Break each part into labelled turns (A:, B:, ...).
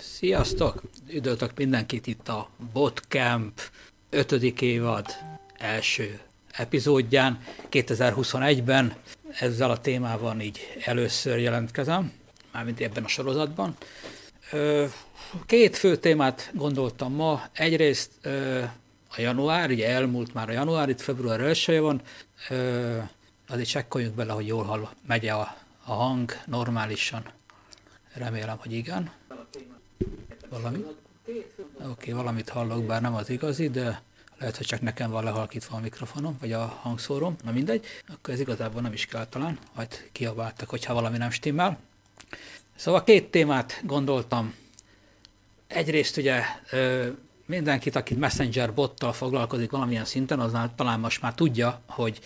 A: Sziasztok! Üdvözlök mindenkit itt a Botcamp 5. évad első epizódján 2021-ben. Ezzel a témával így először jelentkezem, mármint ebben a sorozatban. Két fő témát gondoltam ma. Egyrészt a január, ugye elmúlt már a január, itt február 1 van, azért csekkoljuk bele, hogy jól hall, megy a, a hang normálisan. Remélem, hogy igen. Valami? Oké, okay, valamit hallok, bár nem az igazi, de lehet, hogy csak nekem van lehalkítva a mikrofonom, vagy a hangszórom, na mindegy, akkor ez igazából nem is kell talán, majd kiabáltak, hogyha valami nem stimmel. Szóval két témát gondoltam. Egyrészt ugye mindenkit, aki Messenger bottal foglalkozik valamilyen szinten, az talán most már tudja, hogy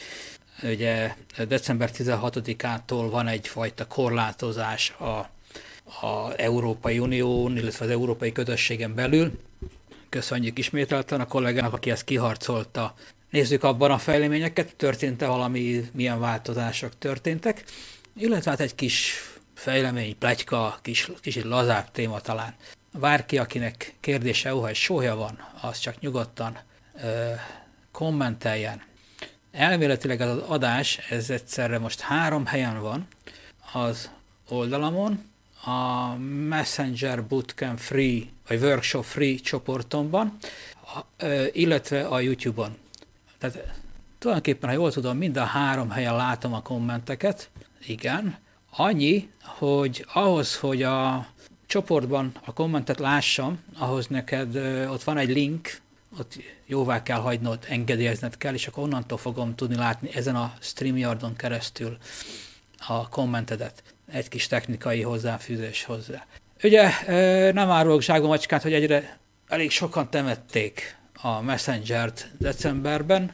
A: ugye december 16-ától van egyfajta korlátozás a a Európai Unión, illetve az Európai Közösségen belül. Köszönjük ismételten a kollégának, aki ezt kiharcolta. Nézzük abban a fejleményeket, történt-e valami, milyen változások történtek, illetve hát egy kis fejlemény, plegyka, kis, kicsit lazább téma talán. Bárki, akinek kérdése, óha, sója van, az csak nyugodtan ö, kommenteljen. Elméletileg az adás, ez egyszerre most három helyen van, az oldalamon, a Messenger Bootcamp Free, vagy Workshop Free csoportomban, illetve a YouTube-on. Tehát tulajdonképpen, ha jól tudom, mind a három helyen látom a kommenteket, igen. Annyi, hogy ahhoz, hogy a csoportban a kommentet lássam, ahhoz neked ott van egy link, ott jóvá kell hagynod, engedélyezned kell, és akkor onnantól fogom tudni látni ezen a StreamYardon keresztül a kommentedet egy kis technikai hozzáfűzés hozzá. Ugye nem árulok zsákba macskát, hogy egyre elég sokan temették a Messenger-t decemberben.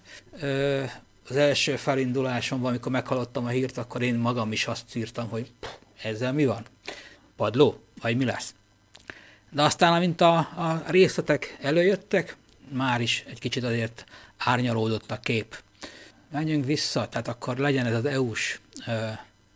A: Az első felindulásomban, amikor meghallottam a hírt, akkor én magam is azt írtam, hogy ezzel mi van? Padló? Vagy mi lesz? De aztán, amint a, a részletek előjöttek, már is egy kicsit azért árnyalódott a kép. Menjünk vissza, tehát akkor legyen ez az EU-s,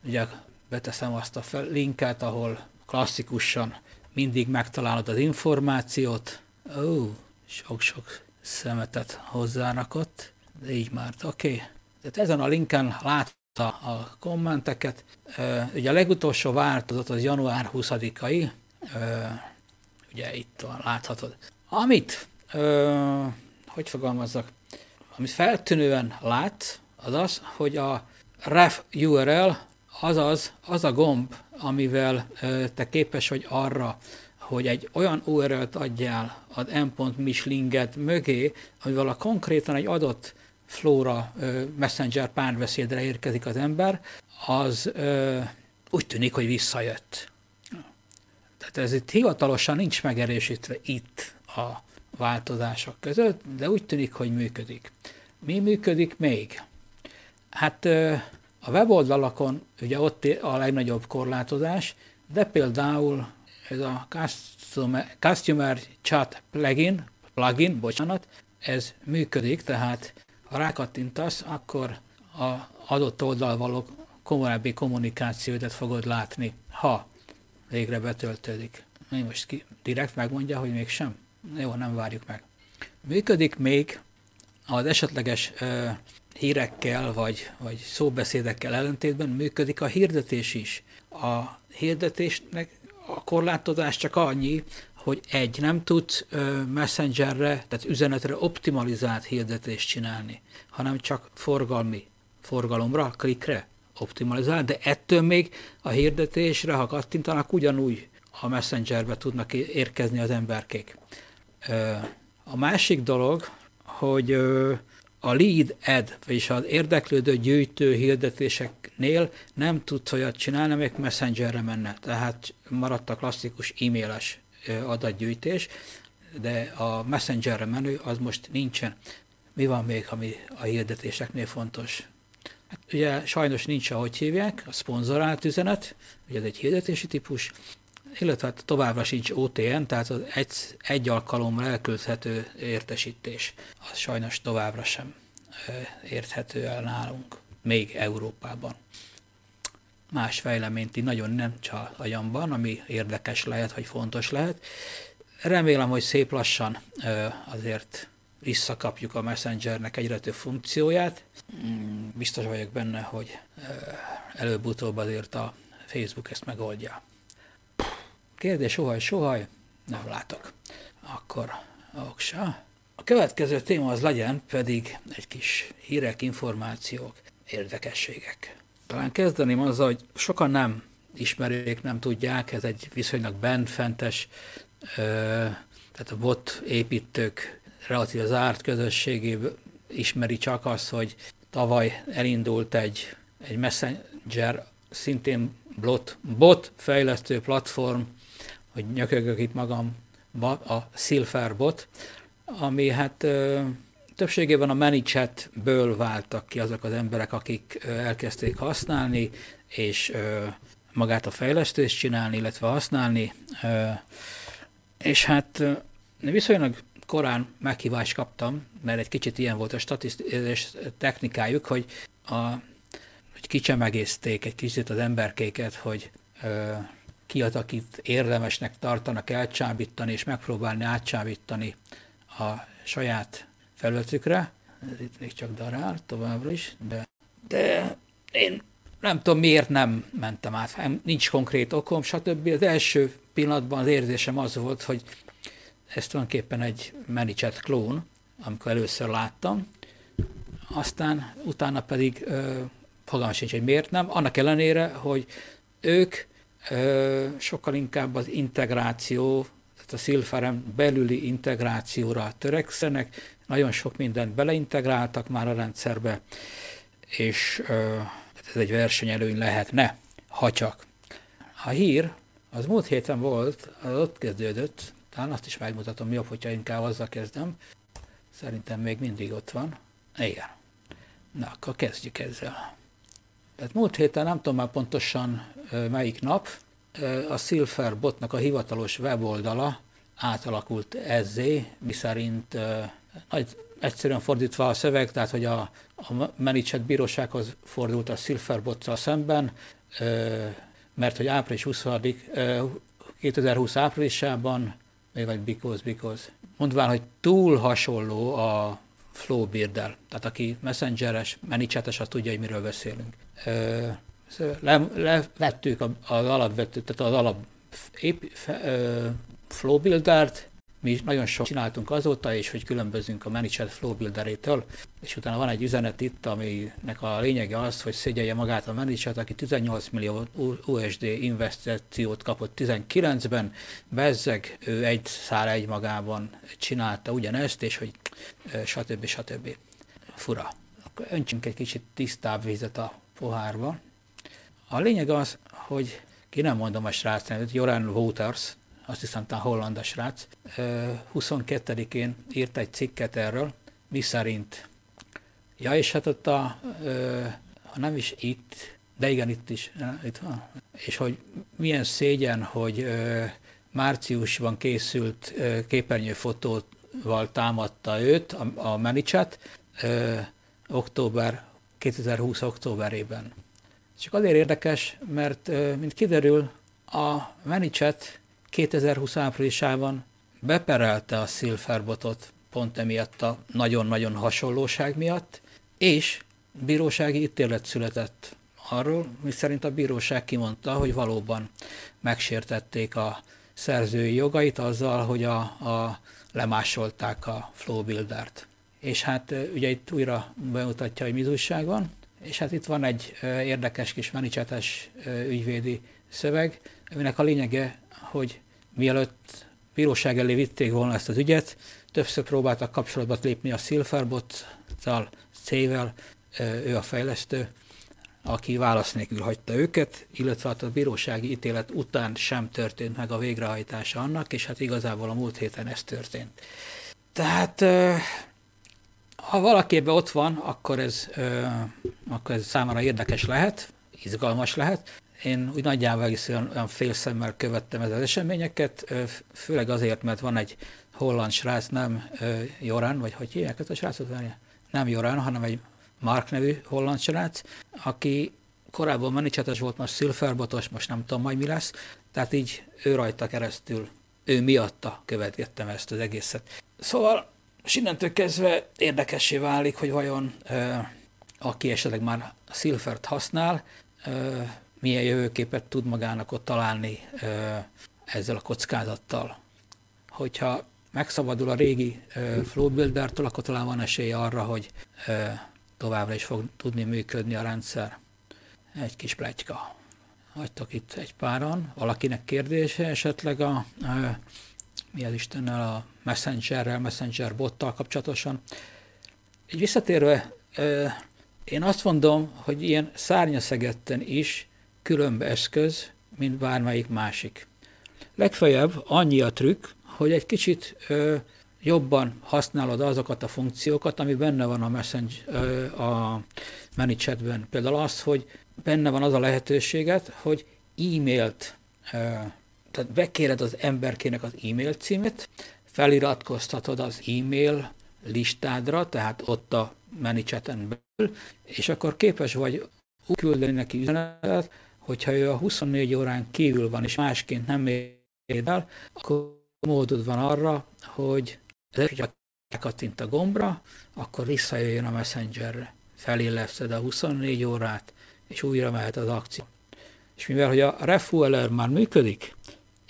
A: ugye beteszem azt a linket, ahol klasszikusan mindig megtalálod az információt. Ó, sok-sok szemetet hozzárakott, de így már, oké. Okay. Tehát ezen a linken látta a kommenteket. Ugye a legutolsó változat az január 20-ai, ugye itt van, láthatod. Amit, hogy fogalmazzak, amit feltűnően lát, az az, hogy a ref URL Azaz, az a gomb, amivel te képes vagy arra, hogy egy olyan URL-t adjál az m.mislinget mögé, amivel a konkrétan egy adott Flora Messenger párbeszédre érkezik az ember, az úgy tűnik, hogy visszajött. Tehát ez itt hivatalosan nincs megerősítve itt a változások között, de úgy tűnik, hogy működik. Mi működik még? Hát a weboldalakon ugye ott a legnagyobb korlátozás, de például ez a Customer, Customer Chat plugin, plugin, bocsánat, ez működik, tehát ha rákattintasz, akkor a adott oldal való komorábbi kommunikációt fogod látni, ha végre betöltődik. Mi most ki, direkt megmondja, hogy mégsem? Jó, nem várjuk meg. Működik még az esetleges hírekkel vagy, vagy szóbeszédekkel ellentétben működik a hirdetés is. A hirdetésnek a korlátozás csak annyi, hogy egy, nem tud messengerre, tehát üzenetre optimalizált hirdetést csinálni, hanem csak forgalmi, forgalomra, klikre optimalizál, de ettől még a hirdetésre, ha kattintanak, ugyanúgy a messengerbe tudnak érkezni az emberkék. A másik dolog, hogy a lead ad, vagyis az érdeklődő gyűjtő hirdetéseknél nem tudsz olyat csinálni, amelyek messengerre menne. Tehát maradt a klasszikus e-mailes adatgyűjtés, de a messengerre menő az most nincsen. Mi van még, ami a hirdetéseknél fontos? Hát ugye sajnos nincs, ahogy hívják, a szponzorált üzenet, ugye ez egy hirdetési típus, illetve hát továbbra sincs OTN, tehát az egy, egy alkalomra elküldhető értesítés. Az sajnos továbbra sem érthető el nálunk, még Európában. más fejleményt így nagyon nem csal agyamban, ami érdekes lehet, vagy fontos lehet. Remélem, hogy szép lassan azért visszakapjuk a Messengernek egyre több funkcióját. Mm, biztos vagyok benne, hogy előbb-utóbb azért a Facebook ezt megoldja. Kérdés, sohaj, sohaj, nem látok. Akkor oksa. A következő téma az legyen pedig egy kis hírek, információk, érdekességek. Talán kezdeném azzal, hogy sokan nem ismerik, nem tudják, ez egy viszonylag benfentes, tehát a bot építők relatív zárt közösségéből ismeri csak azt, hogy tavaly elindult egy, egy messenger, szintén bot, bot fejlesztő platform, hogy nyökögök itt magam, a Silverbot, ami hát többségében a ManyChat-ből váltak ki azok az emberek, akik elkezdték használni, és magát a fejlesztést csinálni, illetve használni. És hát viszonylag korán meghívást kaptam, mert egy kicsit ilyen volt a statisztikai technikájuk, hogy, a, hogy kicsemegézték egy kicsit az emberkéket, hogy ki az, akit érdemesnek tartanak elcsábítani, és megpróbálni átcsábítani a saját felületükre. Ez itt még csak darál továbbra is, de, de én nem tudom, miért nem mentem át. Nincs konkrét okom, stb. Az első pillanatban az érzésem az volt, hogy ez tulajdonképpen egy ManyChat klón, amikor először láttam. Aztán utána pedig fogalmam sincs, hogy miért nem. Annak ellenére, hogy ők ö, sokkal inkább az integráció, tehát a Silfarem belüli integrációra törekszenek, nagyon sok mindent beleintegráltak már a rendszerbe, és ö, ez egy versenyelőny lehetne, ha csak. A hír az múlt héten volt, az ott kezdődött, talán azt is megmutatom jobb, hogyha inkább azzal kezdem. Szerintem még mindig ott van. Igen. Na, akkor kezdjük ezzel. Tehát múlt héten, nem tudom már pontosan melyik nap, a Silver botnak a hivatalos weboldala átalakult ezzé, miszerint nagy, egyszerűen fordítva a szöveg, tehát hogy a, a Manicset bírósághoz fordult a Silverbottal szemben, mert hogy április 20 2020 áprilisában, vagy because, because, mondván, hogy túl hasonló a Flowbeard-del. Tehát aki messengeres, Manicsetes, az tudja, hogy miről beszélünk. Le, levettük az alapvető, tehát az alap ép, Flowbuilder-t, mi is nagyon sok csináltunk azóta, és hogy különbözünk a ManyChat Flow Builderétől, és utána van egy üzenet itt, aminek a lényege az, hogy szégyelje magát a ManyChat, aki 18 millió USD investíciót kapott 19-ben, bezzeg, ő egy szár egy magában csinálta ugyanezt, és hogy stb. stb. Fura. Akkor öntsünk egy kicsit tisztább vizet a pohárba. A lényeg az, hogy ki nem mondom a srác nevet, Joran Wouters, azt hiszem, talán holland a srác, 22-én írt egy cikket erről, mi szerint. Ja, és hát ott a, ha nem is itt, de igen, itt is, itt van. És hogy milyen szégyen, hogy márciusban készült képernyőfotóval támadta őt, a, a Manichat, október, 2020 októberében. Csak azért érdekes, mert mint kiderül, a Manichat 2020 áprilisában beperelte a Silverbotot pont emiatt a nagyon-nagyon hasonlóság miatt, és bírósági ítélet született arról, miszerint a bíróság kimondta, hogy valóban megsértették a szerzői jogait azzal, hogy a, a lemásolták a Flowbuilder-t. És hát ugye itt újra bemutatja, hogy mi van, és hát itt van egy érdekes kis menicsetes ügyvédi szöveg, aminek a lényege, hogy mielőtt bíróság elé vitték volna ezt az ügyet, többször próbáltak kapcsolatba lépni a Silverbot-tal, C-vel, ő a fejlesztő, aki válasz nélkül hagyta őket, illetve hát a bírósági ítélet után sem történt meg a végrehajtása annak, és hát igazából a múlt héten ez történt. Tehát ha valakiben ott van, akkor ez, akkor ez számára érdekes lehet, izgalmas lehet, én úgy nagyjából is olyan, olyan félszemmel követtem ezzel az eseményeket, főleg azért, mert van egy holland srác, nem Jorán, vagy hogy hívják ezt a srácot? Nem Jorán, hanem egy Mark nevű holland srác, aki korábban manicsetes volt, most szilferbotos, most nem tudom majd mi lesz, tehát így ő rajta keresztül, ő miatta követgettem ezt az egészet. Szóval és innentől kezdve érdekessé válik, hogy vajon aki esetleg már Silfert használ, milyen jövőképet tud magának ott találni ezzel a kockázattal. Hogyha megszabadul a régi Flowbuilder-től, akkor talán van esély arra, hogy továbbra is fog tudni működni a rendszer. Egy kis pletyka. Hagytok itt egy páran. Valakinek kérdése esetleg a mi az Istennel a Messengerrel, Messenger bottal kapcsolatosan. Így visszatérve, én azt mondom, hogy ilyen szárnyaszegetten is különb eszköz, mint bármelyik másik. Legfeljebb annyi a trükk, hogy egy kicsit ö, jobban használod azokat a funkciókat, ami benne van a, messenger, ö, a ManyChatben. Például az, hogy benne van az a lehetőséget, hogy e-mailt, tehát bekéred az emberkének az e-mail címet, feliratkoztatod az e-mail listádra, tehát ott a ManyChaten belül, és akkor képes vagy úgy küldeni neki üzenetet, hogyha ő a 24 órán kívül van, és másként nem ér el, akkor módod van arra, hogy kattint a gombra, akkor visszajöjjön a Messengerre. Felilleszted a 24 órát, és újra mehet az akció. És mivel hogy a refueler már működik,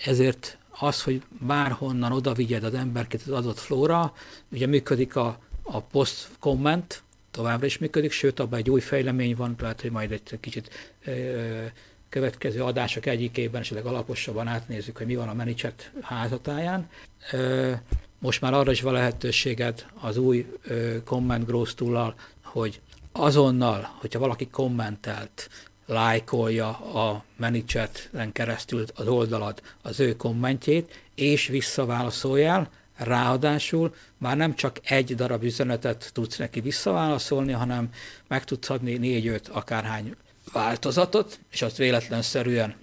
A: ezért az, hogy bárhonnan oda vigyed az emberkét az adott flóra, ugye működik a, a post comment, továbbra is működik, sőt, abban egy új fejlemény van, lehet, hogy majd egy kicsit ö, következő adások egyikében esetleg alaposabban átnézzük, hogy mi van a ManyChat házatáján. Ö, most már arra is van lehetőséged az új ö, Comment Growth tool hogy azonnal, hogyha valaki kommentelt, lájkolja a ManyChat-en keresztül az oldalad az ő kommentjét, és visszaválaszoljál, ráadásul már nem csak egy darab üzenetet tudsz neki visszaválaszolni, hanem meg tudsz adni négy-öt akárhány változatot, és azt véletlenszerűen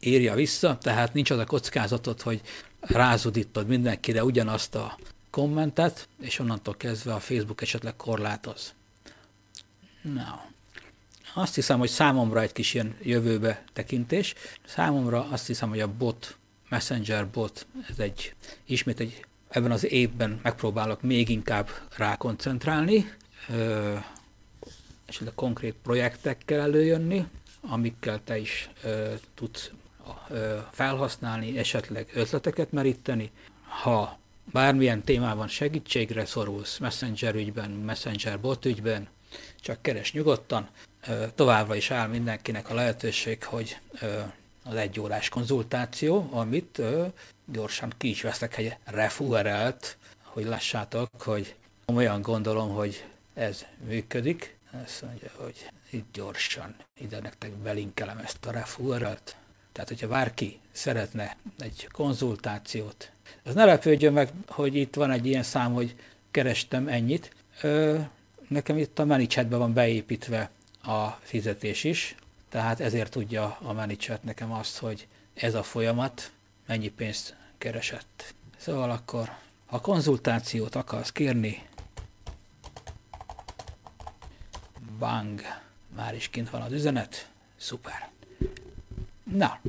A: írja vissza, tehát nincs az a kockázatot, hogy rázudítod mindenkire ugyanazt a kommentet, és onnantól kezdve a Facebook esetleg korlátoz. No. Azt hiszem, hogy számomra egy kis ilyen jövőbe tekintés. Számomra azt hiszem, hogy a bot, Messenger bot, ez egy, ismét egy, ebben az évben megpróbálok még inkább rákoncentrálni, és a konkrét projektekkel előjönni, amikkel te is ö, tudsz ö, felhasználni, esetleg ötleteket meríteni. Ha bármilyen témában segítségre szorulsz, Messenger ügyben, Messenger bot ügyben, csak keres nyugodtan. Továbbra is áll mindenkinek a lehetőség, hogy az egy órás konzultáció, amit gyorsan ki is veszek egy refuerelt, hogy lássátok, hogy olyan gondolom, hogy ez működik. Azt mondja, hogy itt gyorsan, ide nektek belinkelem ezt a refuerelt. Tehát, hogyha bárki szeretne egy konzultációt, az ne lepődjön meg, hogy itt van egy ilyen szám, hogy kerestem ennyit nekem itt a ManyChat-be van beépítve a fizetés is, tehát ezért tudja a ManyChat nekem azt, hogy ez a folyamat mennyi pénzt keresett. Szóval akkor, ha konzultációt akarsz kérni, bang, már is kint van az üzenet, szuper. Na,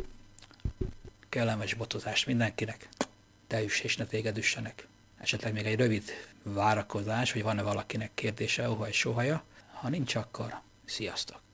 A: kellemes botozást mindenkinek, te üss és ne téged üssenek. Esetleg még egy rövid várakozás, hogy van-e valakinek kérdése, óhaj, sohaja. Ha nincs, akkor sziasztok!